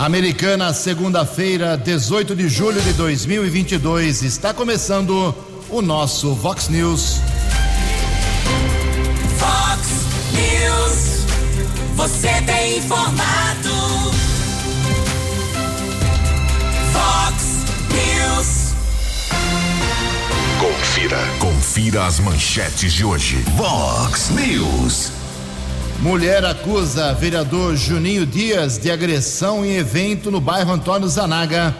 Americana, segunda-feira, 18 de julho de 2022. Está começando o nosso Vox News. Vox News. Você tem informado. Vox News. Confira. Confira as manchetes de hoje. Vox News. Mulher acusa vereador Juninho Dias de agressão em evento no bairro Antônio Zanaga.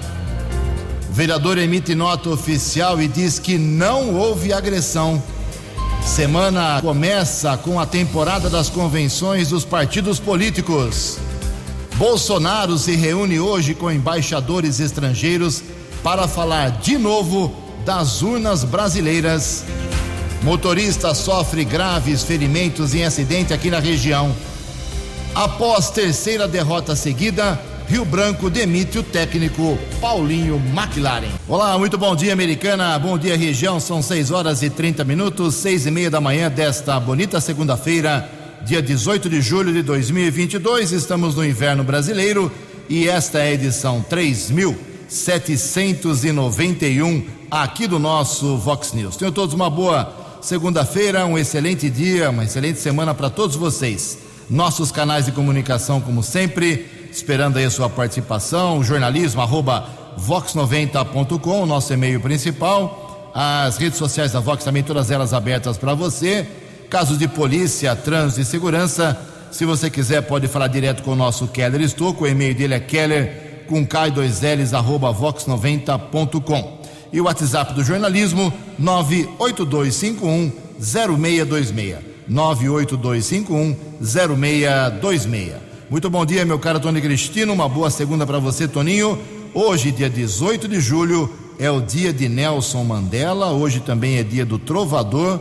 Vereador emite nota oficial e diz que não houve agressão. Semana começa com a temporada das convenções dos partidos políticos. Bolsonaro se reúne hoje com embaixadores estrangeiros para falar de novo das urnas brasileiras. Motorista sofre graves ferimentos em acidente aqui na região. Após terceira derrota seguida, Rio Branco demite o técnico Paulinho McLaren. Olá, muito bom dia, americana. Bom dia, região. São 6 horas e 30 minutos, seis e meia da manhã desta bonita segunda-feira, dia 18 de julho de 2022. Estamos no inverno brasileiro e esta é a edição 3791 aqui do nosso Vox News. Tenham todos uma boa segunda-feira, um excelente dia, uma excelente semana para todos vocês. Nossos canais de comunicação, como sempre, esperando aí a sua participação, jornalismo arroba vox90.com, nosso e-mail principal, as redes sociais da Vox também, todas elas abertas para você. Casos de polícia, trânsito e segurança, se você quiser pode falar direto com o nosso Keller Estouco, o e-mail dele é keller com k2ls arroba vox90.com e o WhatsApp do jornalismo 98251 0626. 98251 0626. Muito bom dia, meu caro Tony Cristino. Uma boa segunda para você, Toninho. Hoje, dia 18 de julho, é o dia de Nelson Mandela. Hoje também é dia do Trovador.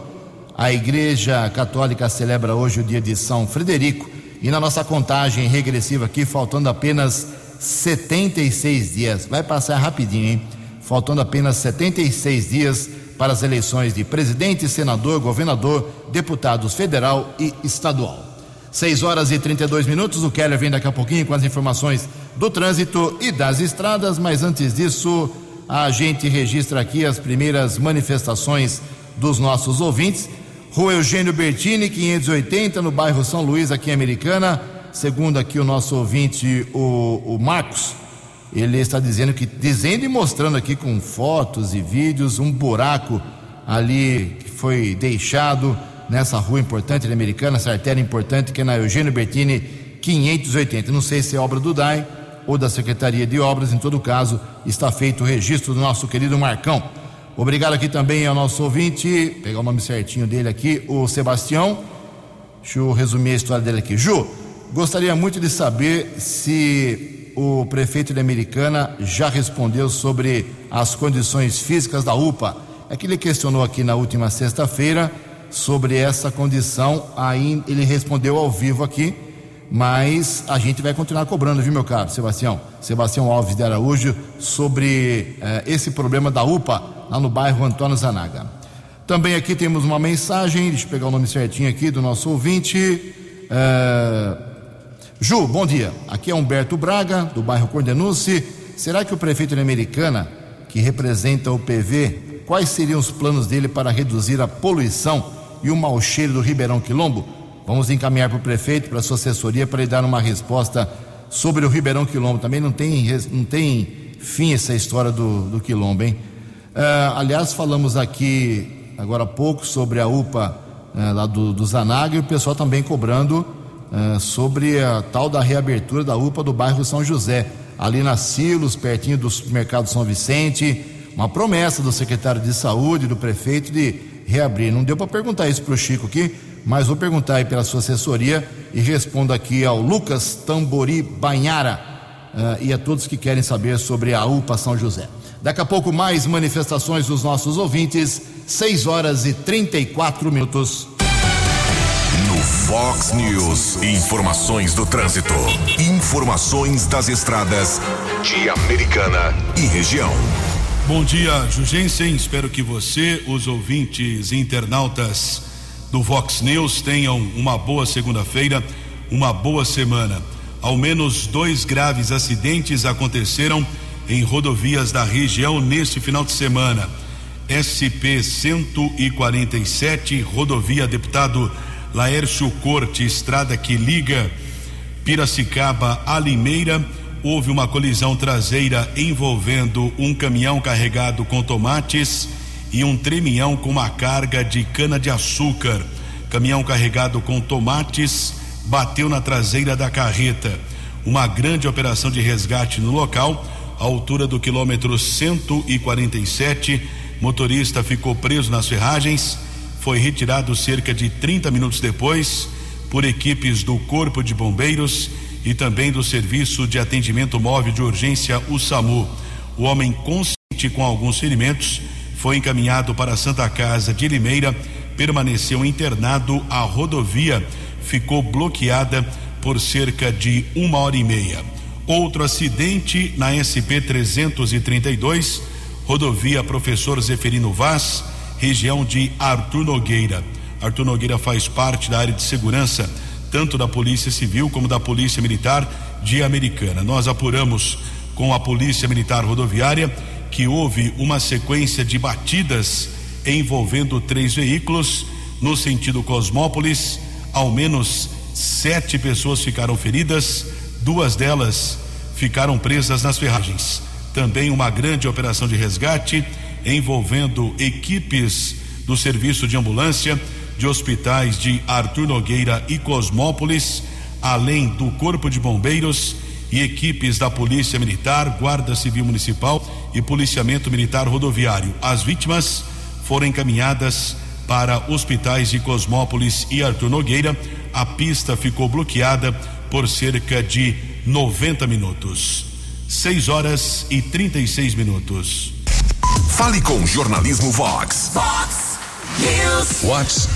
A Igreja Católica celebra hoje o dia de São Frederico. E na nossa contagem regressiva aqui, faltando apenas 76 dias. Vai passar rapidinho, hein? Faltando apenas 76 dias para as eleições de presidente, senador, governador, deputados federal e estadual. 6 horas e 32 minutos. O Keller vem daqui a pouquinho com as informações do trânsito e das estradas, mas antes disso, a gente registra aqui as primeiras manifestações dos nossos ouvintes. Rua Eugênio Bertini, 580, no bairro São Luís, aqui em Americana. Segundo aqui o nosso ouvinte, o, o Marcos, ele está dizendo que, dizendo e mostrando aqui com fotos e vídeos, um buraco ali que foi deixado nessa rua importante Americana, essa artéria importante que é na Eugênio Bertini 580. Não sei se é obra do DAI ou da Secretaria de Obras, em todo caso, está feito o registro do nosso querido Marcão. Obrigado aqui também ao nosso ouvinte, pegar o nome certinho dele aqui, o Sebastião. Deixa eu resumir a história dele aqui. Ju, gostaria muito de saber se o prefeito de Americana já respondeu sobre as condições físicas da UPA. É que ele questionou aqui na última sexta-feira sobre essa condição, aí ele respondeu ao vivo aqui, mas a gente vai continuar cobrando, viu, meu caro Sebastião? Sebastião Alves de Araújo, sobre eh, esse problema da UPA lá no bairro Antônio Zanaga. Também aqui temos uma mensagem, deixa eu pegar o nome certinho aqui do nosso ouvinte. Eh, Ju, bom dia. Aqui é Humberto Braga, do bairro Cordenuce. Será que o prefeito de Americana, que representa o PV, quais seriam os planos dele para reduzir a poluição e o mau cheiro do Ribeirão Quilombo? Vamos encaminhar para o prefeito, para a sua assessoria, para ele dar uma resposta sobre o Ribeirão Quilombo. Também não tem, não tem fim essa história do, do Quilombo, hein? Uh, aliás, falamos aqui agora há pouco sobre a UPA uh, lá do, do e o pessoal também cobrando uh, sobre a tal da reabertura da UPA do bairro São José, ali na Silos, pertinho do supermercado São Vicente. Uma promessa do secretário de saúde, do prefeito, de reabrir. Não deu para perguntar isso para o Chico aqui, mas vou perguntar aí pela sua assessoria e respondo aqui ao Lucas Tambori Banhara uh, e a todos que querem saber sobre a UPA São José. Daqui a pouco, mais manifestações dos nossos ouvintes, 6 horas e 34 minutos. Fox News. Informações do trânsito. Informações das estradas de Americana e região. Bom dia, Jugensen. Espero que você, os ouvintes internautas do Fox News, tenham uma boa segunda-feira, uma boa semana. Ao menos dois graves acidentes aconteceram em rodovias da região neste final de semana. SP 147, rodovia deputado Laércio Corte, estrada que liga Piracicaba a Limeira, houve uma colisão traseira envolvendo um caminhão carregado com tomates e um tremião com uma carga de cana-de-açúcar. Caminhão carregado com tomates bateu na traseira da carreta. Uma grande operação de resgate no local, à altura do quilômetro 147. Motorista ficou preso nas ferragens, foi retirado cerca de 30 minutos depois por equipes do Corpo de Bombeiros e também do Serviço de Atendimento Móvel de Urgência, o SAMU. O homem consciente com alguns ferimentos foi encaminhado para a Santa Casa de Limeira, permaneceu internado. A rodovia ficou bloqueada por cerca de uma hora e meia. Outro acidente na SP 332, rodovia Professor Zeferino Vaz, região de Artur Nogueira. Arthur Nogueira faz parte da área de segurança, tanto da Polícia Civil como da Polícia Militar de Americana. Nós apuramos com a Polícia Militar Rodoviária que houve uma sequência de batidas envolvendo três veículos no sentido Cosmópolis. Ao menos sete pessoas ficaram feridas, duas delas ficaram presas nas ferragens. Também uma grande operação de resgate envolvendo equipes do serviço de ambulância de hospitais de Arthur Nogueira e Cosmópolis, além do Corpo de Bombeiros e equipes da Polícia Militar, Guarda Civil Municipal e Policiamento Militar Rodoviário. As vítimas foram encaminhadas para hospitais de Cosmópolis e Arthur Nogueira. A pista ficou bloqueada por cerca de 90 minutos. 6 horas e 36 minutos. Fale com Jornalismo Vox. Vox News. Vox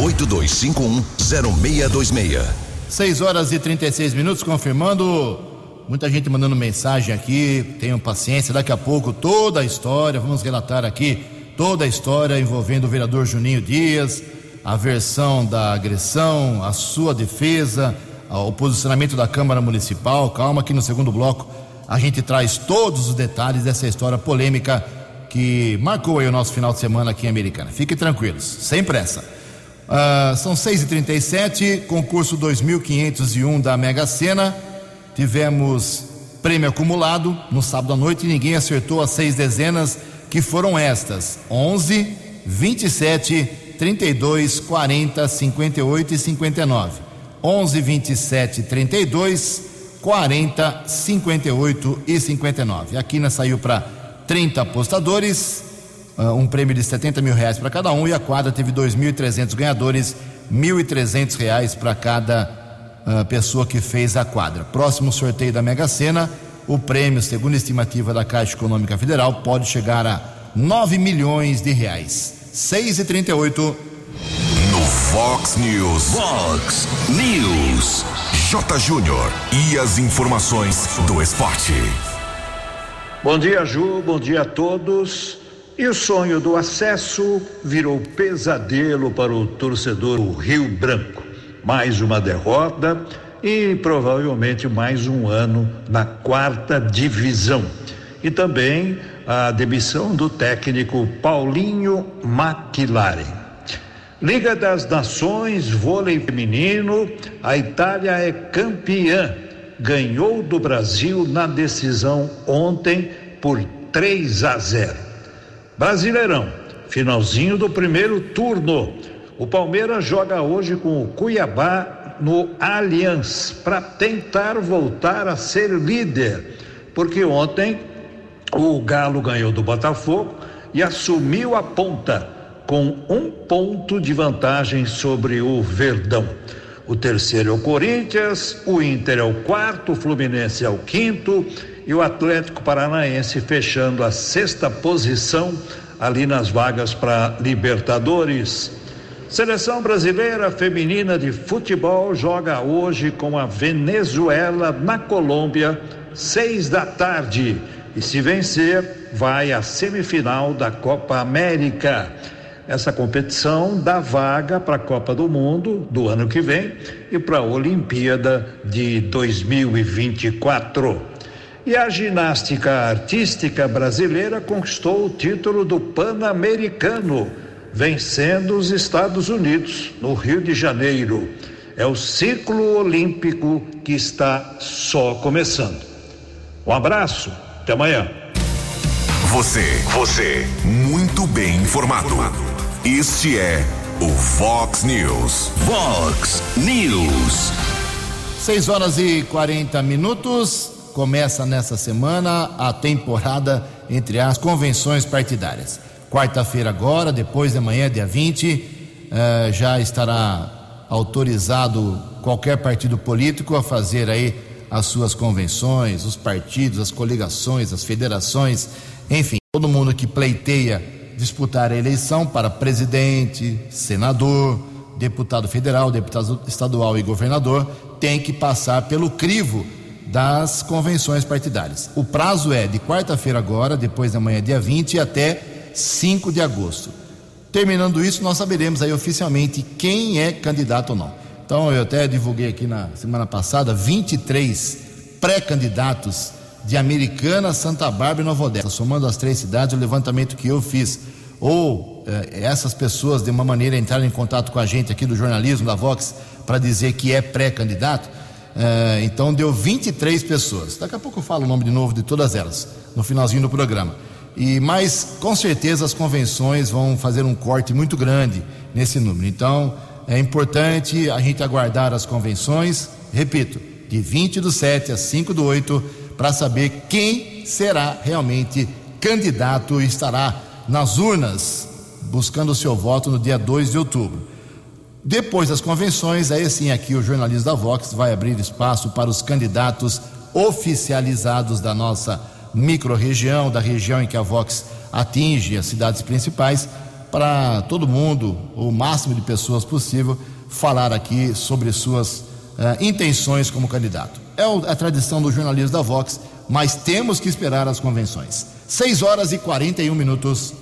982510626. 6 horas e 36 minutos, confirmando. Muita gente mandando mensagem aqui. Tenham paciência, daqui a pouco toda a história. Vamos relatar aqui toda a história envolvendo o vereador Juninho Dias, a versão da agressão, a sua defesa, o posicionamento da Câmara Municipal. Calma, que no segundo bloco a gente traz todos os detalhes dessa história polêmica que marcou aí o nosso final de semana aqui em Americana. Fiquem tranquilos, sem pressa. Uh, são 6h37, concurso 2501 da Mega Sena. Tivemos prêmio acumulado no sábado à noite e ninguém acertou as seis dezenas, que foram estas: 11, 27, 32, 40, 58 e 59. 11, 27, 32, 40, 58 e 59. Aqui na saiu para 30 apostadores, uh, um prêmio de 70 mil reais para cada um, e a quadra teve 2.300 ganhadores, 1.300 reais para cada uh, pessoa que fez a quadra. Próximo sorteio da Mega Sena, o prêmio, segundo a estimativa da Caixa Econômica Federal, pode chegar a 9 milhões de reais. 6 e 38 No Fox News. Vox News. J. Júnior. E as informações do esporte. Bom dia, Ju. Bom dia a todos. E o sonho do acesso virou pesadelo para o torcedor do Rio Branco. Mais uma derrota e provavelmente mais um ano na quarta divisão. E também a demissão do técnico Paulinho McLaren. Liga das Nações, vôlei feminino, a Itália é campeã ganhou do Brasil na decisão ontem por 3 a 0. Brasileirão, finalzinho do primeiro turno. O Palmeiras joga hoje com o Cuiabá no Allianz para tentar voltar a ser líder, porque ontem o Galo ganhou do Botafogo e assumiu a ponta com um ponto de vantagem sobre o Verdão. O terceiro é o Corinthians, o Inter é o quarto, o Fluminense é o quinto e o Atlético Paranaense fechando a sexta posição ali nas vagas para Libertadores. Seleção brasileira feminina de futebol joga hoje com a Venezuela na Colômbia, seis da tarde. E se vencer, vai à semifinal da Copa América. Essa competição dá vaga para a Copa do Mundo do ano que vem e para a Olimpíada de 2024. E a ginástica artística brasileira conquistou o título do Pan-Americano, vencendo os Estados Unidos no Rio de Janeiro. É o ciclo olímpico que está só começando. Um abraço, até amanhã. Você, você, muito bem informado. Este é o Fox News. Fox News. 6 horas e 40 minutos. Começa nessa semana a temporada entre as convenções partidárias. Quarta-feira, agora, depois de amanhã, dia 20, eh, já estará autorizado qualquer partido político a fazer aí as suas convenções, os partidos, as coligações, as federações, enfim, todo mundo que pleiteia disputar a eleição para presidente, senador, deputado federal, deputado estadual e governador tem que passar pelo crivo das convenções partidárias. O prazo é de quarta-feira agora, depois da manhã, dia 20, até 5 de agosto. Terminando isso, nós saberemos aí oficialmente quem é candidato ou não. Então, eu até divulguei aqui na semana passada 23 pré-candidatos de Americana, Santa Bárbara e Nova Odessa. Somando as três cidades, o levantamento que eu fiz, ou eh, essas pessoas de uma maneira entraram em contato com a gente aqui do jornalismo da Vox para dizer que é pré-candidato, eh, então deu 23 pessoas. Daqui a pouco eu falo o nome de novo de todas elas, no finalzinho do programa. E mas com certeza as convenções vão fazer um corte muito grande nesse número. Então é importante a gente aguardar as convenções, repito, de 20 do 7 a 5 do 8 para saber quem será realmente candidato e estará nas urnas buscando seu voto no dia 2 de outubro. Depois das convenções, aí sim aqui o jornalismo da Vox vai abrir espaço para os candidatos oficializados da nossa microrregião, da região em que a Vox atinge as cidades principais, para todo mundo, o máximo de pessoas possível, falar aqui sobre suas uh, intenções como candidato. É a tradição do jornalismo da Vox, mas temos que esperar as convenções. 6 horas e 41 minutos.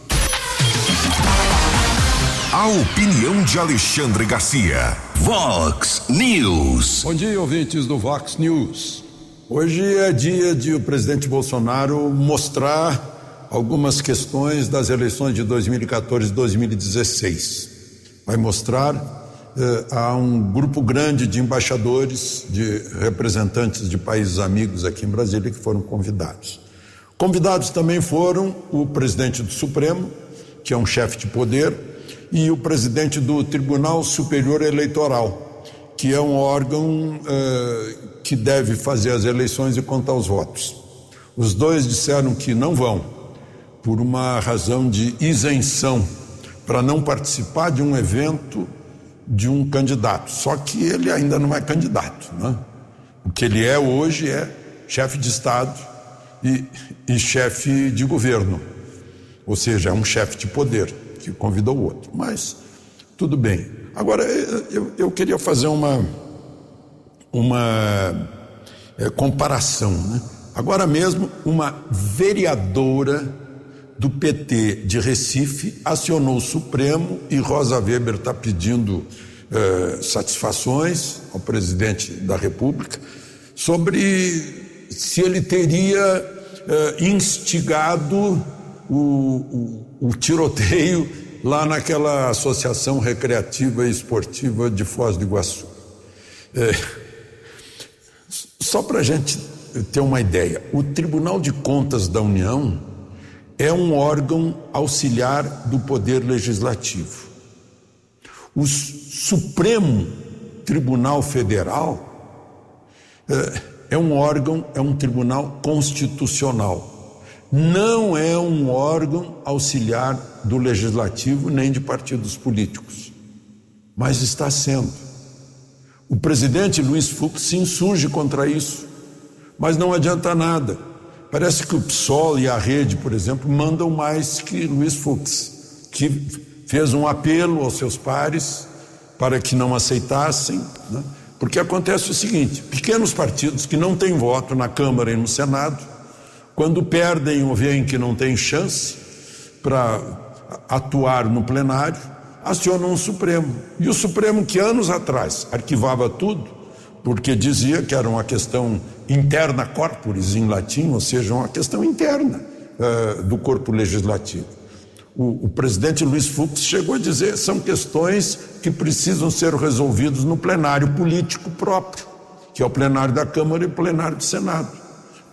A opinião de Alexandre Garcia. Vox News. Bom dia, ouvintes do Vox News. Hoje é dia de o presidente Bolsonaro mostrar algumas questões das eleições de 2014 e 2016. Vai mostrar eh, a um grupo grande de embaixadores, de representantes de países amigos aqui em Brasília que foram convidados. Convidados também foram o presidente do Supremo, que é um chefe de poder, e o presidente do Tribunal Superior Eleitoral, que é um órgão uh, que deve fazer as eleições e contar os votos. Os dois disseram que não vão, por uma razão de isenção, para não participar de um evento de um candidato. Só que ele ainda não é candidato. Né? O que ele é hoje é chefe de Estado e, e chefe de governo, ou seja, é um chefe de poder que convidou o outro. Mas tudo bem. Agora, eu, eu queria fazer uma, uma é, comparação. Né? Agora mesmo, uma vereadora do PT de Recife acionou o Supremo e Rosa Weber está pedindo eh, satisfações ao presidente da República sobre se ele teria eh, instigado o, o, o tiroteio lá naquela associação recreativa e esportiva de Foz do Iguaçu. É, só para a gente ter uma ideia, o Tribunal de Contas da União é um órgão auxiliar do Poder Legislativo. O Supremo Tribunal Federal é, é um órgão, é um tribunal constitucional não é um órgão auxiliar do legislativo nem de partidos políticos, mas está sendo. O presidente Luiz Fux se insurge contra isso, mas não adianta nada. Parece que o PSOL e a rede, por exemplo, mandam mais que Luiz Fux, que fez um apelo aos seus pares para que não aceitassem, né? porque acontece o seguinte: pequenos partidos que não têm voto na Câmara e no Senado quando perdem ou veem que não tem chance para atuar no plenário, acionam o Supremo. E o Supremo, que anos atrás arquivava tudo, porque dizia que era uma questão interna corporis em latim, ou seja, uma questão interna uh, do corpo legislativo. O, o, presidente Luiz Fux chegou a dizer são questões que precisam ser resolvidas no plenário político próprio, que é o plenário da Câmara e o plenário do Senado.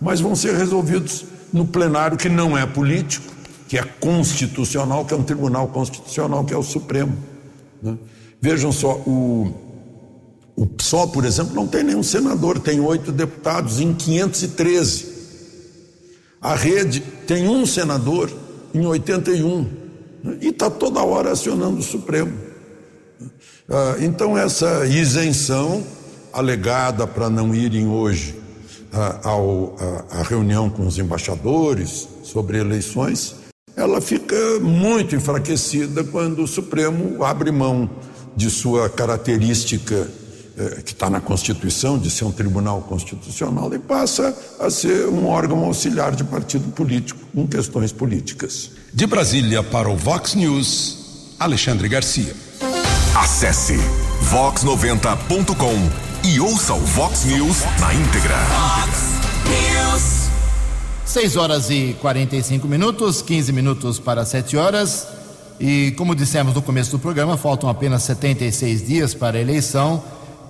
Mas vão ser resolvidos no plenário que não é político, que é constitucional, que é um tribunal constitucional, que é o Supremo. Né? Vejam só, o, o PSOL, por exemplo, não tem nenhum senador, tem oito deputados em 513. A rede tem um senador em 81 né? e está toda hora acionando o Supremo. Ah, então, essa isenção alegada para não irem hoje à reunião com os embaixadores sobre eleições, ela fica muito enfraquecida quando o Supremo abre mão de sua característica que está na Constituição, de ser um tribunal constitucional, e passa a ser um órgão auxiliar de partido político em questões políticas. De Brasília para o Vox News, Alexandre Garcia. Acesse vox90.com e ouça o Vox News na íntegra. Vox News. 6 horas e 45 minutos, 15 minutos para 7 horas. E como dissemos no começo do programa, faltam apenas 76 dias para a eleição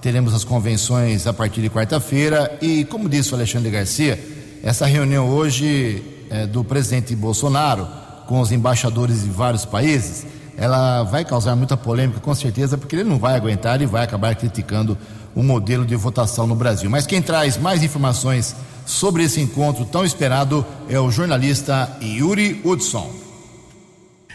teremos as convenções a partir de quarta-feira e, como disse o Alexandre Garcia, essa reunião hoje é, do presidente Bolsonaro com os embaixadores de vários países, ela vai causar muita polêmica, com certeza, porque ele não vai aguentar e vai acabar criticando o modelo de votação no Brasil. Mas quem traz mais informações sobre esse encontro tão esperado é o jornalista Yuri Hudson.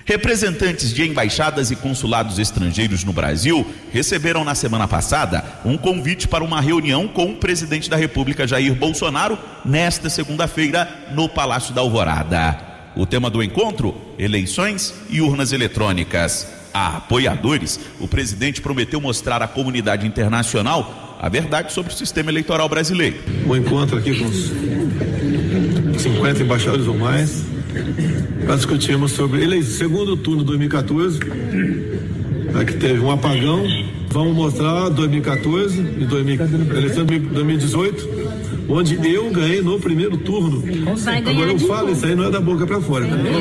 Representantes de embaixadas e consulados estrangeiros no Brasil receberam na semana passada um convite para uma reunião com o presidente da República Jair Bolsonaro nesta segunda-feira no Palácio da Alvorada. O tema do encontro: eleições e urnas eletrônicas. A apoiadores, o presidente prometeu mostrar à comunidade internacional a verdade sobre o sistema eleitoral brasileiro. O encontro aqui com os 50 embaixadores ou mais nós discutimos sobre eleição, segundo turno 2014, né, que teve um apagão. Vamos mostrar 2014 e 2000, eleição de 2018, onde eu ganhei no primeiro turno. Agora eu falo, isso aí não é da boca para fora, né?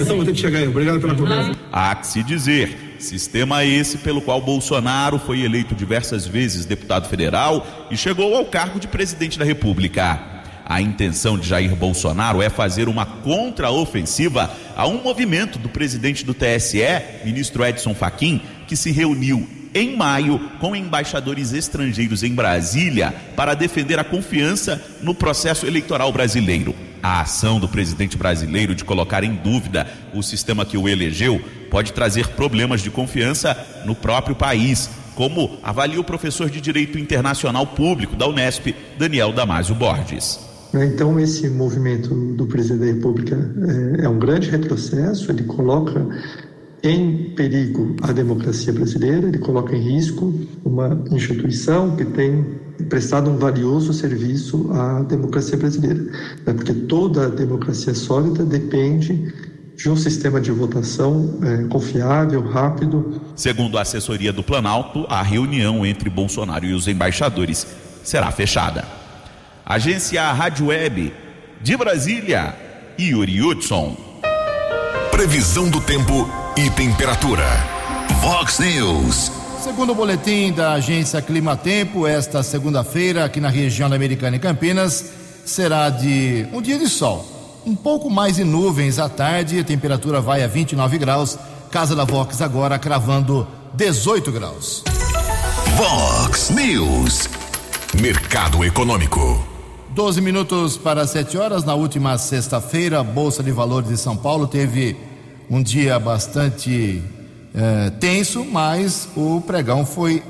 Então vou ter que chegar aí. Obrigado pela conversa. Há que se dizer. Sistema esse pelo qual Bolsonaro foi eleito diversas vezes deputado federal e chegou ao cargo de presidente da República. A intenção de Jair Bolsonaro é fazer uma contraofensiva a um movimento do presidente do TSE, ministro Edson Fachin, que se reuniu em maio com embaixadores estrangeiros em Brasília para defender a confiança no processo eleitoral brasileiro. A ação do presidente brasileiro de colocar em dúvida o sistema que o elegeu pode trazer problemas de confiança no próprio país, como avalia o professor de Direito Internacional Público da Unesp, Daniel Damásio Borges. Né? Então, esse movimento do presidente da República é, é um grande retrocesso, ele coloca em perigo a democracia brasileira, ele coloca em risco uma instituição que tem prestado um valioso serviço à democracia brasileira, né? porque toda democracia sólida depende de um sistema de votação é, confiável, rápido. Segundo a assessoria do Planalto, a reunião entre Bolsonaro e os embaixadores será fechada. Agência Rádio Web de Brasília, Yuri Hudson. Previsão do tempo e temperatura. Vox News. Segundo o boletim da agência Clima Tempo, esta segunda-feira aqui na região da Americana e Campinas será de um dia de sol. Um pouco mais de nuvens à tarde, a temperatura vai a 29 graus. Casa da Vox agora cravando 18 graus. Vox News. Mercado Econômico. 12 minutos para 7 horas. Na última sexta-feira, a Bolsa de Valores de São Paulo teve um dia bastante eh, tenso, mas o pregão foi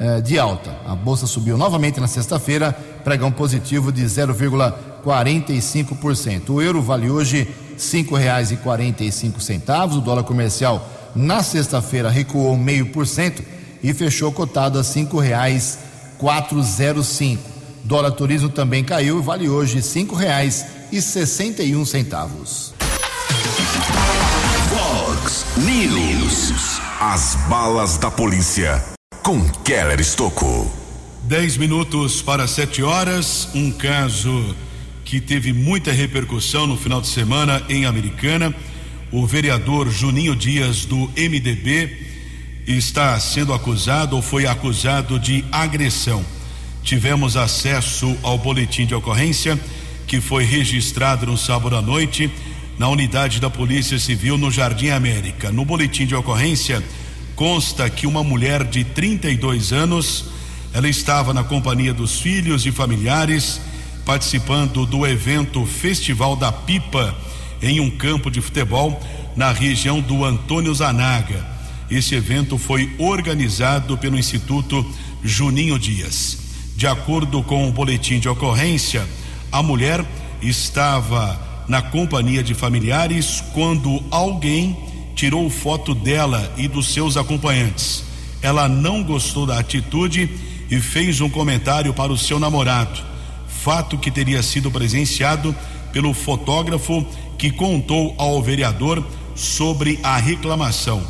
eh, de alta. A Bolsa subiu novamente na sexta-feira, pregão positivo de 0,45%. O euro vale hoje R$ 5,45. O dólar comercial na sexta-feira recuou meio por cento e fechou cotado a R$ 5,405. Dólar turismo também caiu e vale hoje R$ 5,61. Fox News. As balas da polícia com Keller Estocou. Dez minutos para sete horas. Um caso que teve muita repercussão no final de semana em Americana. O vereador Juninho Dias do MDB está sendo acusado ou foi acusado de agressão. Tivemos acesso ao boletim de ocorrência que foi registrado no sábado à noite na unidade da Polícia Civil no Jardim América. No boletim de ocorrência consta que uma mulher de 32 anos, ela estava na companhia dos filhos e familiares participando do evento Festival da Pipa em um campo de futebol na região do Antônio Zanaga. Esse evento foi organizado pelo Instituto Juninho Dias. De acordo com o boletim de ocorrência, a mulher estava na companhia de familiares quando alguém tirou foto dela e dos seus acompanhantes. Ela não gostou da atitude e fez um comentário para o seu namorado, fato que teria sido presenciado pelo fotógrafo que contou ao vereador sobre a reclamação.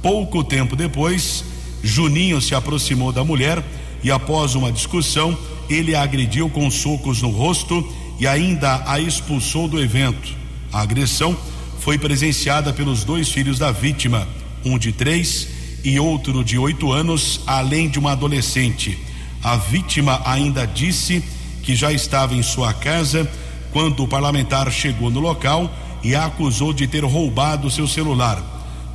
Pouco tempo depois, Juninho se aproximou da mulher e, após uma discussão, ele a agrediu com socos no rosto e ainda a expulsou do evento. A agressão foi presenciada pelos dois filhos da vítima, um de três e outro de oito anos, além de uma adolescente. A vítima ainda disse que já estava em sua casa quando o parlamentar chegou no local e a acusou de ter roubado seu celular.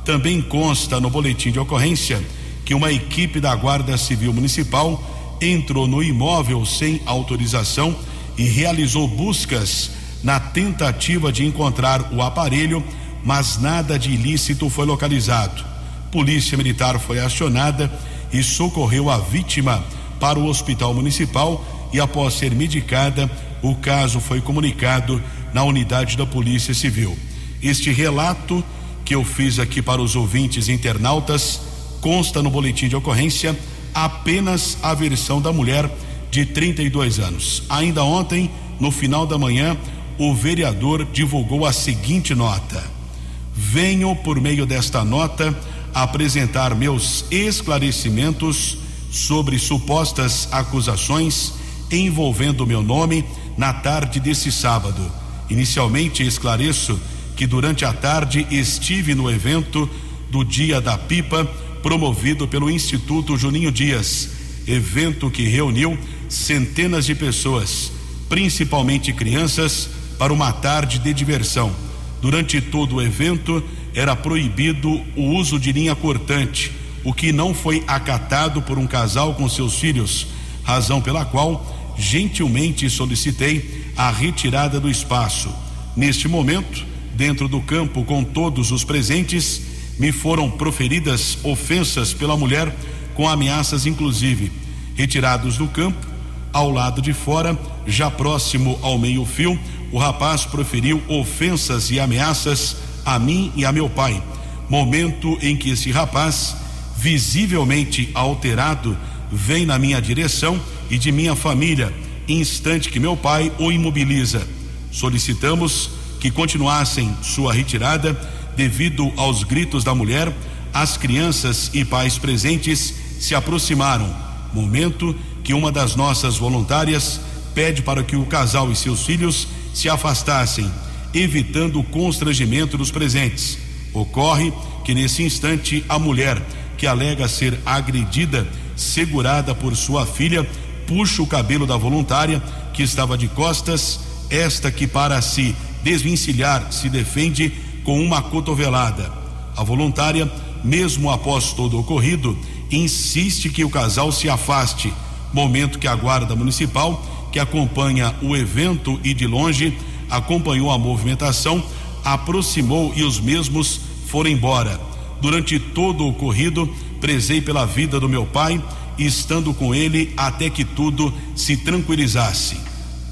Também consta no boletim de ocorrência que uma equipe da Guarda Civil Municipal entrou no imóvel sem autorização e realizou buscas na tentativa de encontrar o aparelho, mas nada de ilícito foi localizado. Polícia Militar foi acionada e socorreu a vítima para o Hospital Municipal e, após ser medicada, o caso foi comunicado na unidade da Polícia Civil. Este relato que eu fiz aqui para os ouvintes internautas consta no boletim de ocorrência apenas a versão da mulher de 32 anos. Ainda ontem, no final da manhã, o vereador divulgou a seguinte nota: Venho, por meio desta nota, apresentar meus esclarecimentos sobre supostas acusações envolvendo meu nome na tarde desse sábado. Inicialmente esclareço que durante a tarde estive no evento do Dia da Pipa, promovido pelo Instituto Juninho Dias, evento que reuniu centenas de pessoas, principalmente crianças, para uma tarde de diversão. Durante todo o evento, era proibido o uso de linha cortante, o que não foi acatado por um casal com seus filhos, razão pela qual gentilmente solicitei a retirada do espaço. Neste momento, dentro do campo com todos os presentes, me foram proferidas ofensas pela mulher com ameaças inclusive. Retirados do campo, ao lado de fora, já próximo ao meio-fio, o rapaz proferiu ofensas e ameaças a mim e a meu pai. Momento em que esse rapaz, visivelmente alterado, vem na minha direção e de minha família, instante que meu pai o imobiliza. Solicitamos que continuassem sua retirada devido aos gritos da mulher. As crianças e pais presentes se aproximaram. Momento que uma das nossas voluntárias pede para que o casal e seus filhos se afastassem, evitando o constrangimento dos presentes. Ocorre que nesse instante a mulher, que alega ser agredida, segurada por sua filha, puxa o cabelo da voluntária, que estava de costas, esta que para se desvencilhar se defende com uma cotovelada. A voluntária, mesmo após todo o ocorrido, insiste que o casal se afaste momento que a Guarda Municipal, que acompanha o evento e de longe acompanhou a movimentação, aproximou e os mesmos foram embora. Durante todo o ocorrido, prezei pela vida do meu pai, estando com ele até que tudo se tranquilizasse.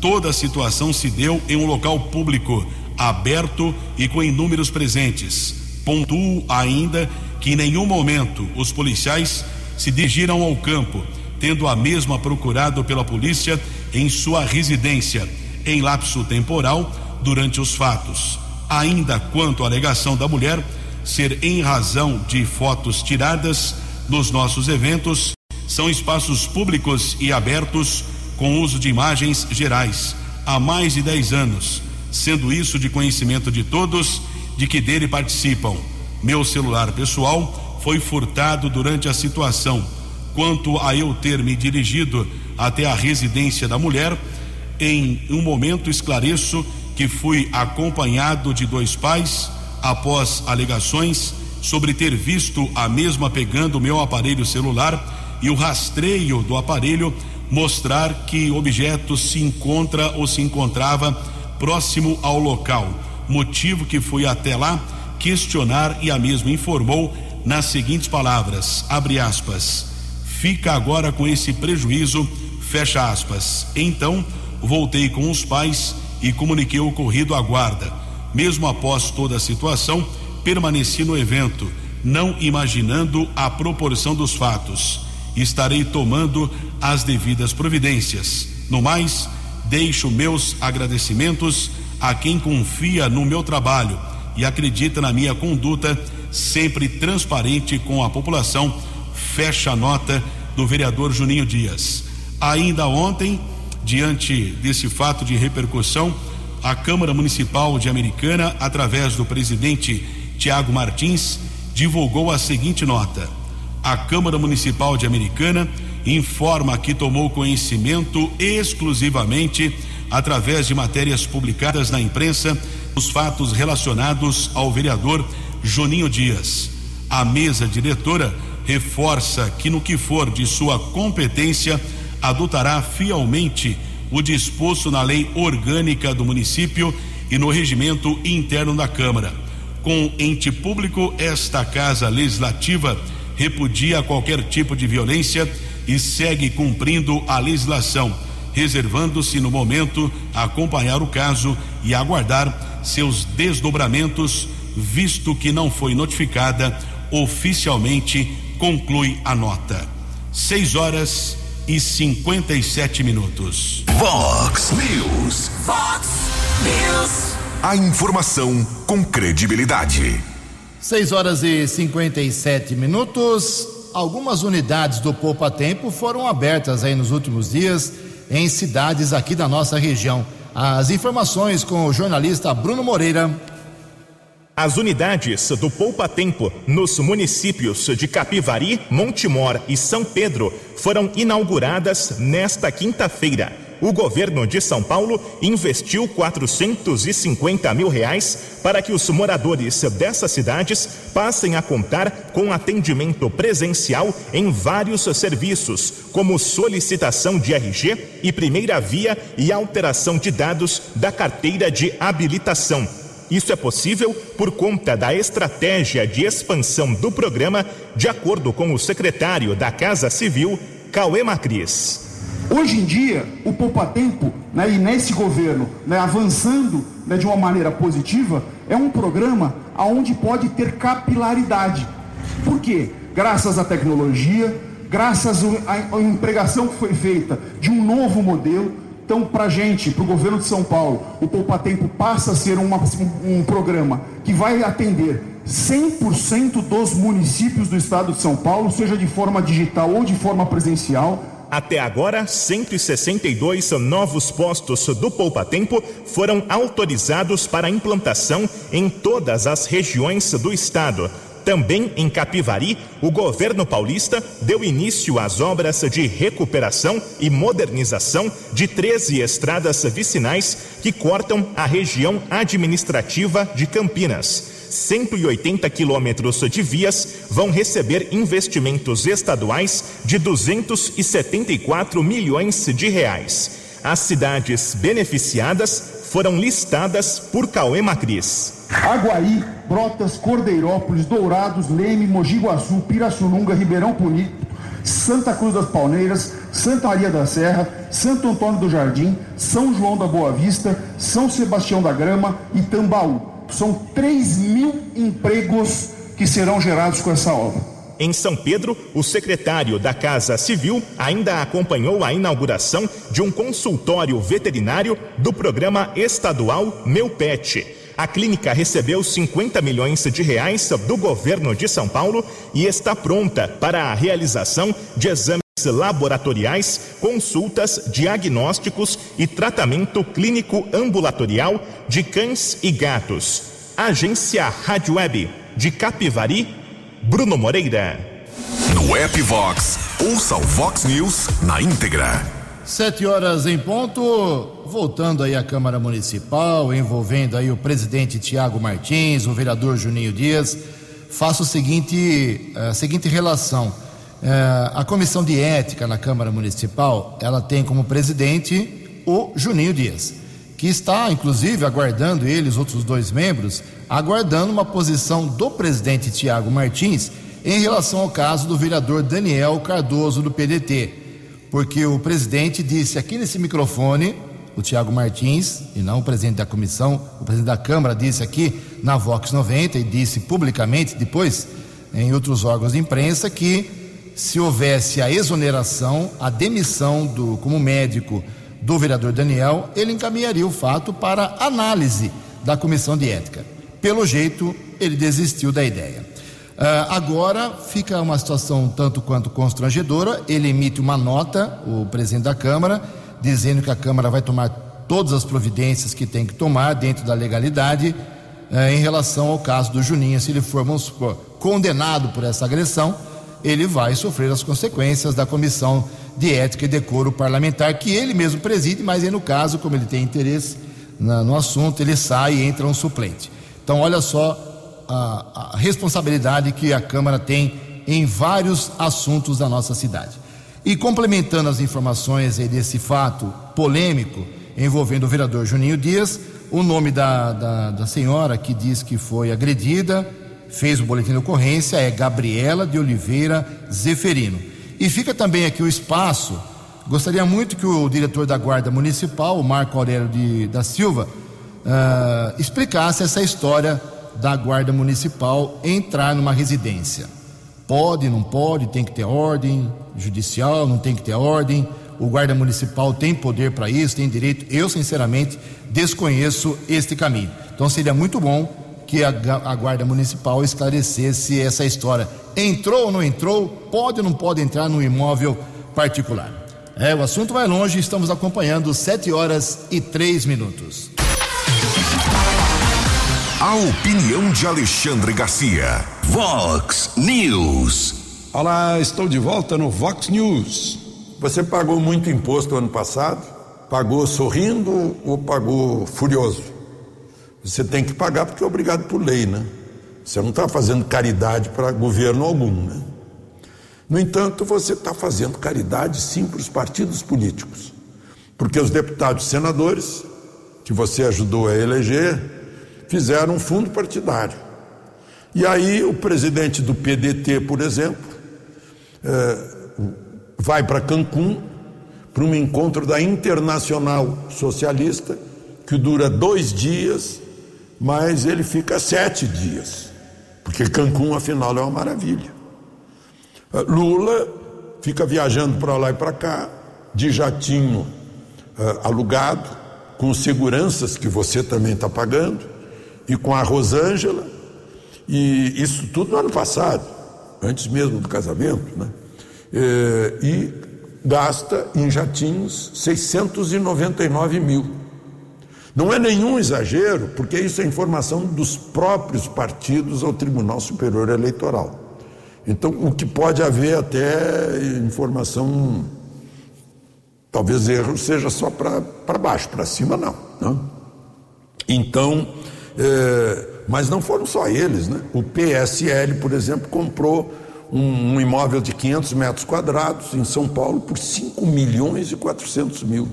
Toda a situação se deu em um local público, aberto e com inúmeros presentes. Pontuo ainda que em nenhum momento os policiais se dirigiram ao campo tendo a mesma procurado pela polícia em sua residência, em lapso temporal, durante os fatos. Ainda quanto à alegação da mulher, ser em razão de fotos tiradas nos nossos eventos, são espaços públicos e abertos com uso de imagens gerais há mais de 10 anos, sendo isso de conhecimento de todos de que dele participam. Meu celular pessoal foi furtado durante a situação. Quanto a eu ter me dirigido até a residência da mulher, em um momento esclareço que fui acompanhado de dois pais após alegações sobre ter visto a mesma pegando meu aparelho celular e o rastreio do aparelho mostrar que objeto se encontra ou se encontrava próximo ao local, motivo que fui até lá questionar e a mesma informou nas seguintes palavras, abre aspas, fica agora com esse prejuízo, fecha aspas. Então, voltei com os pais e comuniquei o ocorrido à guarda. Mesmo após toda a situação, permaneci no evento, não imaginando a proporção dos fatos. Estarei tomando as devidas providências. No mais, deixo meus agradecimentos a quem confia no meu trabalho e acredita na minha conduta sempre transparente com a população. Fecha a nota do vereador Juninho Dias. Ainda ontem, diante desse fato de repercussão, a Câmara Municipal de Americana, através do presidente Tiago Martins, divulgou a seguinte nota: A Câmara Municipal de Americana informa que tomou conhecimento exclusivamente através de matérias publicadas na imprensa os fatos relacionados ao vereador Juninho Dias. A mesa diretora reforça que no que for de sua competência adotará fielmente o disposto na lei orgânica do município e no regimento interno da Câmara. Com ente público, esta Casa Legislativa repudia qualquer tipo de violência e segue cumprindo a legislação, reservando-se no momento a acompanhar o caso e aguardar seus desdobramentos, visto que não foi notificada oficialmente, conclui a nota. Seis horas e 57 minutos. Vox News. Vox News. A informação com credibilidade. 6 horas e 57 minutos. Algumas unidades do Poupa Tempo foram abertas aí nos últimos dias em cidades aqui da nossa região. As informações com o jornalista Bruno Moreira. As unidades do Poupa Tempo nos municípios de Capivari, Montemor e São Pedro foram inauguradas nesta quinta-feira. O governo de São Paulo investiu 450 mil reais para que os moradores dessas cidades passem a contar com atendimento presencial em vários serviços, como solicitação de RG e primeira via e alteração de dados da carteira de habilitação. Isso é possível por conta da estratégia de expansão do programa, de acordo com o secretário da Casa Civil, Cauê Macris. Hoje em dia, o Poupa Tempo, né, e nesse governo, né, avançando né, de uma maneira positiva, é um programa onde pode ter capilaridade. Por quê? Graças à tecnologia, graças à empregação que foi feita de um novo modelo, então, para a gente, para o governo de São Paulo, o Poupa Tempo passa a ser uma, um, um programa que vai atender 100% dos municípios do estado de São Paulo, seja de forma digital ou de forma presencial. Até agora, 162 novos postos do Poupa Tempo foram autorizados para implantação em todas as regiões do estado. Também em Capivari, o governo paulista deu início às obras de recuperação e modernização de 13 estradas vicinais que cortam a região administrativa de Campinas. 180 quilômetros de vias vão receber investimentos estaduais de 274 milhões de reais. As cidades beneficiadas foram listadas por Cauê Macris. Aguaí, Brotas, Cordeirópolis, Dourados, Leme, Mogi Guaçu, Pirassununga, Ribeirão Bonito, Santa Cruz das Palmeiras, Santa Maria da Serra, Santo Antônio do Jardim, São João da Boa Vista, São Sebastião da Grama e Tambaú. São 3 mil empregos que serão gerados com essa obra. Em São Pedro, o secretário da Casa Civil ainda acompanhou a inauguração de um consultório veterinário do programa estadual Meu Pet. A clínica recebeu 50 milhões de reais do governo de São Paulo e está pronta para a realização de exames laboratoriais, consultas, diagnósticos e tratamento clínico ambulatorial de cães e gatos. Agência Rádio Web de Capivari, Bruno Moreira. No app Vox, ouça o Vox News na íntegra. Sete horas em ponto, voltando aí à Câmara Municipal, envolvendo aí o presidente Tiago Martins, o vereador Juninho Dias, faço o seguinte, a seguinte relação. É, a comissão de ética na Câmara Municipal, ela tem como presidente o Juninho Dias, que está, inclusive, aguardando ele, os outros dois membros, aguardando uma posição do presidente Tiago Martins em relação ao caso do vereador Daniel Cardoso do PDT porque o presidente disse aqui nesse microfone, o Tiago Martins, e não o presidente da comissão, o presidente da Câmara disse aqui na Vox 90 e disse publicamente depois em outros órgãos de imprensa que se houvesse a exoneração, a demissão do como médico do vereador Daniel, ele encaminharia o fato para análise da comissão de ética. Pelo jeito, ele desistiu da ideia. Uh, agora fica uma situação tanto quanto constrangedora. Ele emite uma nota, o presidente da Câmara, dizendo que a Câmara vai tomar todas as providências que tem que tomar dentro da legalidade uh, em relação ao caso do Juninho. Se ele for, vamos supor, condenado por essa agressão, ele vai sofrer as consequências da comissão de ética e decoro parlamentar, que ele mesmo preside, mas aí no caso, como ele tem interesse na, no assunto, ele sai e entra um suplente. Então, olha só a, a responsabilidade que a Câmara tem em vários assuntos da nossa cidade. E complementando as informações desse fato polêmico envolvendo o vereador Juninho Dias, o nome da, da, da, senhora que diz que foi agredida, fez o boletim de ocorrência, é Gabriela de Oliveira Zeferino. E fica também aqui o espaço, gostaria muito que o diretor da Guarda Municipal, Marco Aurélio de, da Silva, uh, explicasse essa história da Guarda Municipal entrar numa residência. Pode, não pode, tem que ter ordem judicial, não tem que ter ordem. O Guarda Municipal tem poder para isso, tem direito. Eu, sinceramente, desconheço este caminho. Então seria muito bom que a, a Guarda Municipal esclarecesse essa história. Entrou ou não entrou? Pode ou não pode entrar no imóvel particular? É, o assunto vai longe, estamos acompanhando 7 horas e 3 minutos. A opinião de Alexandre Garcia. Vox News. Olá, estou de volta no Vox News. Você pagou muito imposto ano passado? Pagou sorrindo ou pagou furioso? Você tem que pagar porque é obrigado por lei, né? Você não está fazendo caridade para governo algum, né? No entanto, você está fazendo caridade sim para os partidos políticos, porque os deputados e senadores que você ajudou a eleger fizeram um fundo partidário. E aí o presidente do PDT, por exemplo, é, vai para Cancún para um encontro da Internacional Socialista que dura dois dias, mas ele fica sete dias, porque Cancún afinal é uma maravilha. É, Lula fica viajando para lá e para cá de jatinho é, alugado com seguranças que você também está pagando e com a Rosângela, e isso tudo no ano passado, antes mesmo do casamento, né? É, e gasta em jatinhos 699 mil. Não é nenhum exagero, porque isso é informação dos próprios partidos ao Tribunal Superior Eleitoral. Então, o que pode haver até informação, talvez erro seja só para baixo, para cima não. não. Né? Então, é, mas não foram só eles, né? O PSL, por exemplo, comprou um, um, imóvel de 500 metros quadrados em São Paulo por 5 milhões e 400 mil.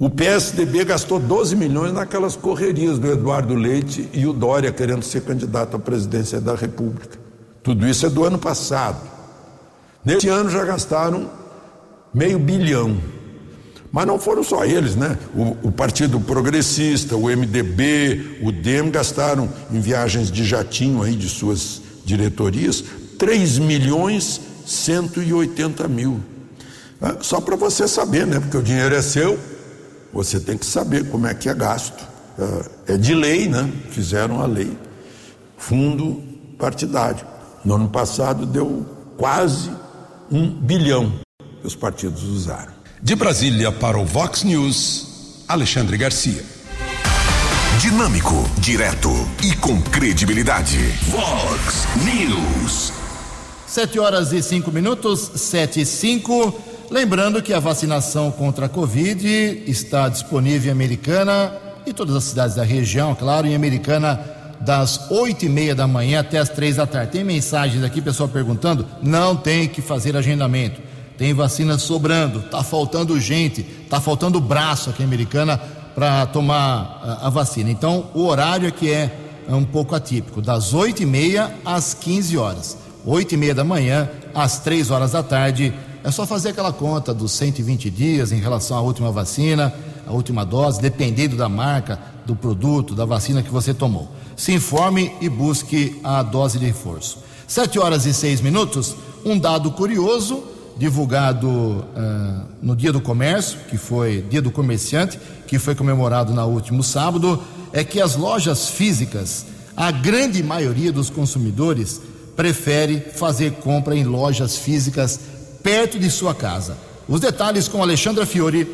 O PSDB gastou 12 milhões naquelas correrias do Eduardo Leite e o Dória querendo ser candidato à presidência da República. Tudo isso é do ano passado. Neste ano já gastaram meio bilhão. Mas não foram só eles, né? O, o, Partido Progressista, o MDB, o DEM gastaram em viagens de jatinho aí de suas diretorias 3 milhões 180 mil. Ah, só para você saber, né? Porque o dinheiro é seu, você tem que saber como é que é gasto. é de lei, né? Fizeram a lei. Fundo partidário. No ano passado deu quase um bilhão que os partidos usaram. De Brasília para o Vox News, Alexandre Garcia. Dinâmico, direto e com credibilidade. Vox News. Sete horas e cinco minutos, sete e cinco. Lembrando que a vacinação contra a Covid está disponível em Americana e todas as cidades da região, claro, em Americana das oito e meia da manhã até as três da tarde. Tem mensagens aqui, pessoal perguntando, não tem que fazer agendamento. Tem vacina sobrando, tá faltando gente, tá faltando braço aqui em Americana para tomar a, a, vacina. Então, o horário que é, é um pouco atípico, das oito e meia às 15 horas. Oito e meia da manhã às três horas da tarde. É só fazer aquela conta dos 120 dias em relação à última vacina, a última dose, dependendo da marca, do produto, da vacina que você tomou. Se informe e busque a dose de reforço. Sete horas e seis minutos, um dado curioso divulgado uh, no Dia do Comércio, que foi Dia do Comerciante, que foi comemorado no último sábado, é que as lojas físicas, a grande maioria dos consumidores prefere fazer compra em lojas físicas perto de sua casa. Os detalhes com Alexandra Fiore.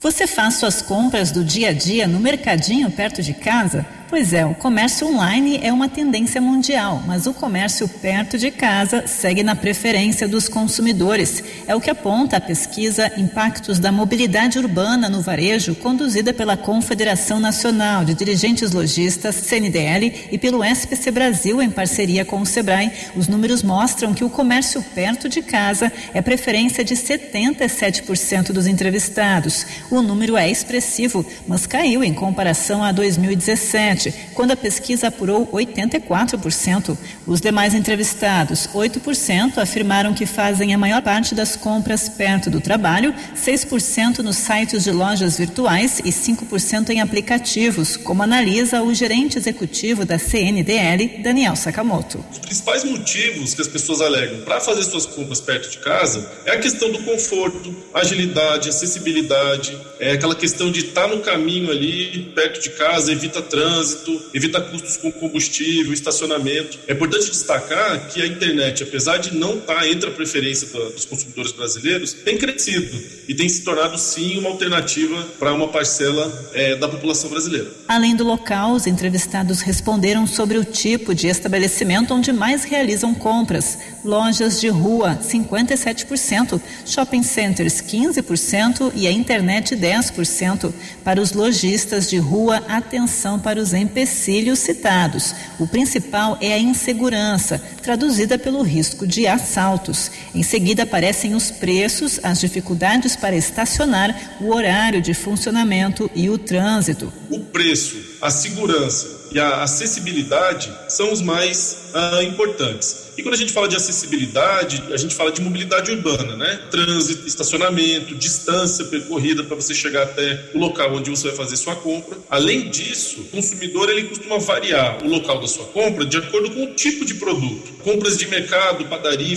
Você faz suas compras do dia a dia no mercadinho perto de casa? Pois é, o comércio online é uma tendência mundial, mas o comércio perto de casa segue na preferência dos consumidores. É o que aponta a pesquisa Impactos da Mobilidade Urbana no Varejo, conduzida pela Confederação Nacional de Dirigentes Logistas, CNDL, e pelo SPC Brasil, em parceria com o Sebrae. Os números mostram que o comércio perto de casa é preferência de 77% dos entrevistados. O número é expressivo, mas caiu em comparação a 2017 quando a pesquisa apurou 84%. Os demais entrevistados, 8%, afirmaram que fazem a maior parte das compras perto do trabalho, 6% nos sites de lojas virtuais e 5% em aplicativos, como analisa o gerente executivo da CNDL, Daniel Sakamoto. Os principais motivos que as pessoas alegam para fazer suas compras perto de casa é a questão do conforto, agilidade, acessibilidade, é aquela questão de estar no caminho ali, perto de casa, evita trânsito trânsito, evita custos com combustível, estacionamento. É importante destacar que a internet, apesar de não estar tá entre a preferência dos consumidores brasileiros, tem crescido e tem se tornado sim uma alternativa para uma parcela é, da população brasileira. Além do local, os entrevistados responderam sobre o tipo de estabelecimento onde mais realizam compras. Lojas de rua, 57%, shopping centers, 15% e a internet, 10%. Para os lojistas de rua, atenção para os empecilhos citados. O principal é a insegurança, traduzida pelo risco de assaltos. Em seguida aparecem os preços, as dificuldades para estacionar, o horário de funcionamento e o trânsito. O preço, a segurança e a acessibilidade são os mais ah, importantes. E quando a gente fala de acessibilidade, a gente fala de mobilidade urbana, né? Trânsito, estacionamento, distância percorrida para você chegar até o local onde você vai fazer sua compra. Além disso, o consumidor ele costuma variar o local da sua compra de acordo com o tipo de produto. Compras de mercado, padaria,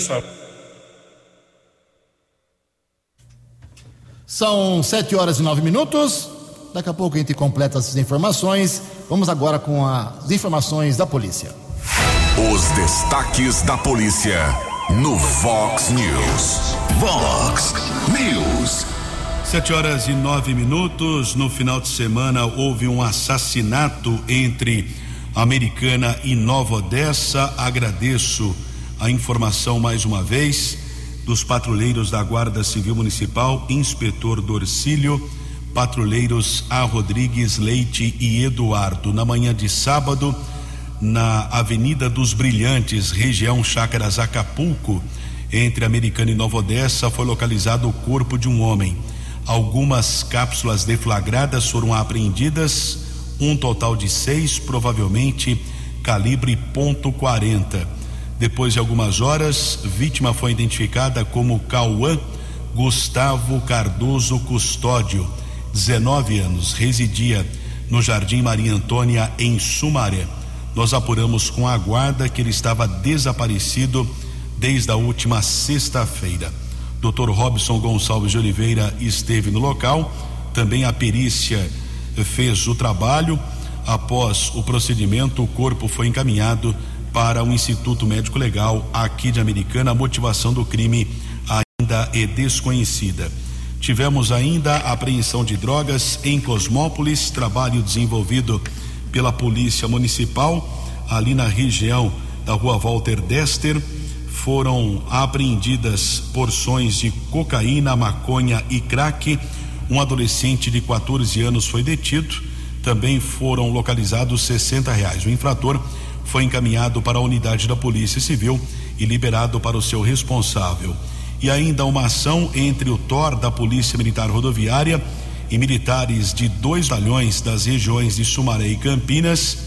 São sete horas e nove minutos. Daqui a pouco a gente completa essas informações. Vamos agora com as informações da polícia. Os destaques da polícia no Vox News. Vox News. Sete horas e nove minutos. No final de semana houve um assassinato entre Americana e Nova Odessa. Agradeço a informação mais uma vez dos patrulheiros da Guarda Civil Municipal, inspetor Dorcílio patrulheiros A. Rodrigues, Leite e Eduardo. Na manhã de sábado, na Avenida dos Brilhantes, região Chácaras Acapulco, entre Americana e Nova Odessa, foi localizado o corpo de um homem. Algumas cápsulas deflagradas foram apreendidas, um total de seis, provavelmente calibre .40. Depois de algumas horas, vítima foi identificada como Cauã Gustavo Cardoso Custódio 19 anos, residia no Jardim Maria Antônia, em Sumaré. Nós apuramos com a guarda que ele estava desaparecido desde a última sexta-feira. Dr. Robson Gonçalves de Oliveira esteve no local. Também a perícia fez o trabalho. Após o procedimento, o corpo foi encaminhado para o Instituto Médico Legal aqui de Americana. A motivação do crime ainda é desconhecida. Tivemos ainda a apreensão de drogas em Cosmópolis, trabalho desenvolvido pela Polícia Municipal, ali na região da rua Walter Dester. Foram apreendidas porções de cocaína, maconha e crack. Um adolescente de 14 anos foi detido. Também foram localizados 60 reais. O infrator foi encaminhado para a unidade da Polícia Civil e liberado para o seu responsável e ainda uma ação entre o TOR da Polícia Militar Rodoviária e militares de dois batalhões das regiões de Sumaré e Campinas.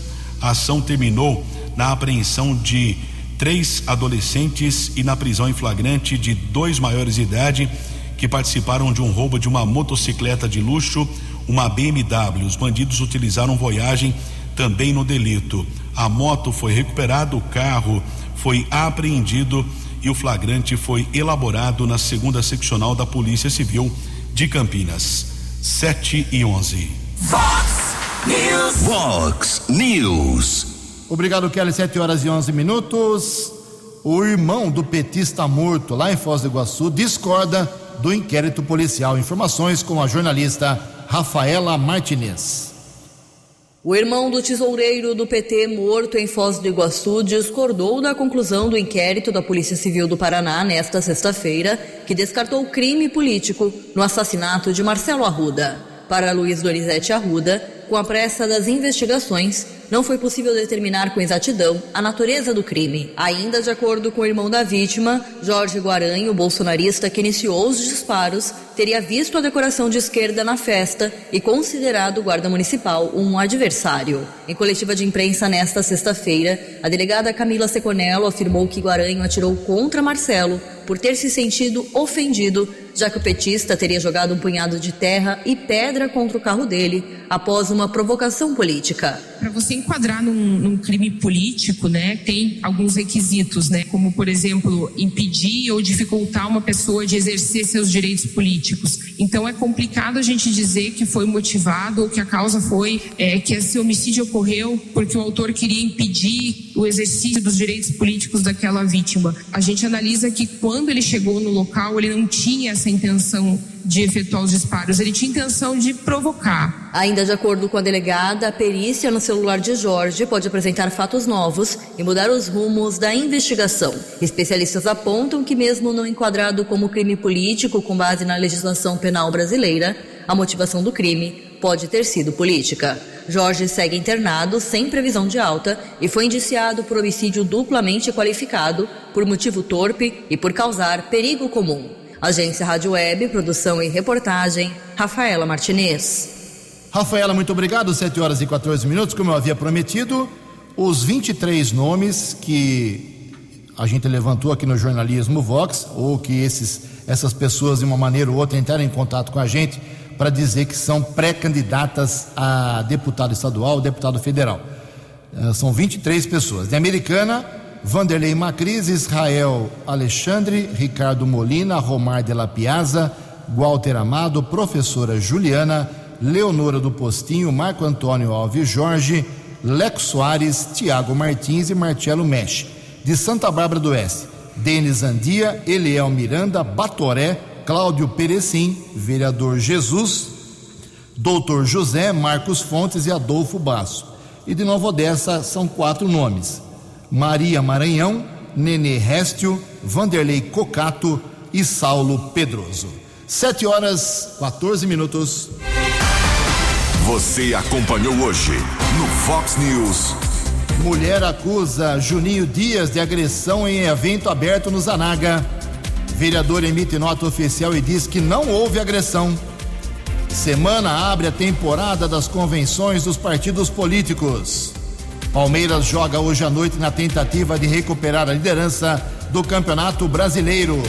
A ação terminou na apreensão de três adolescentes e na prisão em flagrante de dois maiores de idade que participaram de um roubo de uma motocicleta de luxo, uma BMW. Os bandidos utilizaram Voyagem também no delito. A moto foi recuperada, o carro foi apreendido e o flagrante foi elaborado na segunda seccional da Polícia Civil de Campinas. 7 e 11. Fox News. Fox News. Obrigado, Kelly. 7 horas e 11 minutos. O irmão do petista morto lá em Foz do Iguaçu discorda do inquérito policial. Informações com a jornalista Rafaela Martinez. O irmão do tesoureiro do PT morto em Foz do Iguaçu discordou da conclusão do inquérito da Polícia Civil do Paraná nesta sexta-feira, que descartou crime político no assassinato de Marcelo Arruda. Para Luiz Donizete Arruda, com a pressa das investigações, não foi possível determinar com exatidão a natureza do crime. Ainda de acordo com o irmão da vítima, Jorge Guaranho, bolsonarista que iniciou os disparos, teria visto a decoração de esquerda na festa e considerado o guarda municipal um adversário. Em coletiva de imprensa nesta sexta-feira, a delegada Camila Seconello afirmou que Guaranho atirou contra Marcelo por ter se sentido ofendido já que o petista teria jogado um punhado de terra e pedra contra o carro dele após uma provocação política. Para você enquadrar num, num, crime político, né, tem alguns requisitos, né, como por exemplo impedir ou dificultar uma pessoa de exercer seus direitos políticos. Então é complicado a gente dizer que foi motivado ou que a causa foi é, que esse homicídio ocorreu porque o autor queria impedir o exercício dos direitos políticos daquela vítima. A gente analisa que quando ele chegou no local ele não tinha essa intenção de efetuar os disparos, ele tinha intenção de provocar. Ainda de acordo com a delegada, a perícia no celular de Jorge pode apresentar fatos novos e mudar os rumos da investigação. Especialistas apontam que, mesmo não enquadrado como crime político com base na legislação penal brasileira, a motivação do crime pode ter sido política. Jorge segue internado sem previsão de alta e foi indiciado por homicídio duplamente qualificado, por motivo torpe e por causar perigo comum. Agência Rádio Web, produção e reportagem, Rafaela Martinez. Rafaela, muito obrigado. 7 horas e 14 minutos, como eu havia prometido, os 23 nomes que a gente levantou aqui no jornalismo Vox, ou que esses, essas pessoas, de uma maneira ou outra, entraram em contato com a gente para dizer que são pré-candidatas a deputado estadual, deputado federal. Uh, são 23 pessoas. De Americana, Vanderlei Macris, Israel Alexandre, Ricardo Molina, Romar de la Piazza, Walter Amado, professora Juliana, Leonora do Postinho, Marco Antônio Alves Jorge, Leco Soares, Tiago Martins e Marcelo Mesh. De Santa Bárbara do Oeste, Denis Andia, Eliel Miranda, Batoré, Cláudio Perecim, vereador Jesus, doutor José, Marcos Fontes e Adolfo Basso. E de Nova Odessa são quatro nomes. Maria Maranhão, Nenê Réstio, Vanderlei Cocato e Saulo Pedroso. Sete horas 14 minutos. Você acompanhou hoje no Fox News. Mulher acusa Juninho Dias de agressão em evento aberto no Zanaga. Vereador emite nota oficial e diz que não houve agressão. Semana abre a temporada das convenções dos partidos políticos. Palmeiras joga hoje à noite na tentativa de recuperar a liderança do Campeonato Brasileiro.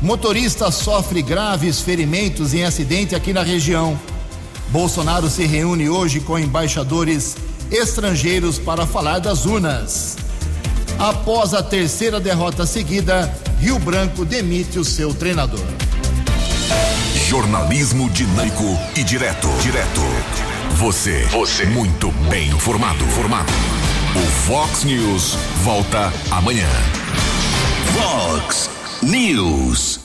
Motorista sofre graves ferimentos em acidente aqui na região. Bolsonaro se reúne hoje com embaixadores estrangeiros para falar das urnas. Após a terceira derrota seguida, Rio Branco demite o seu treinador. Jornalismo dinâmico e direto. Direto. Você, você, muito bem informado. Formado. O Fox News volta amanhã. Fox News.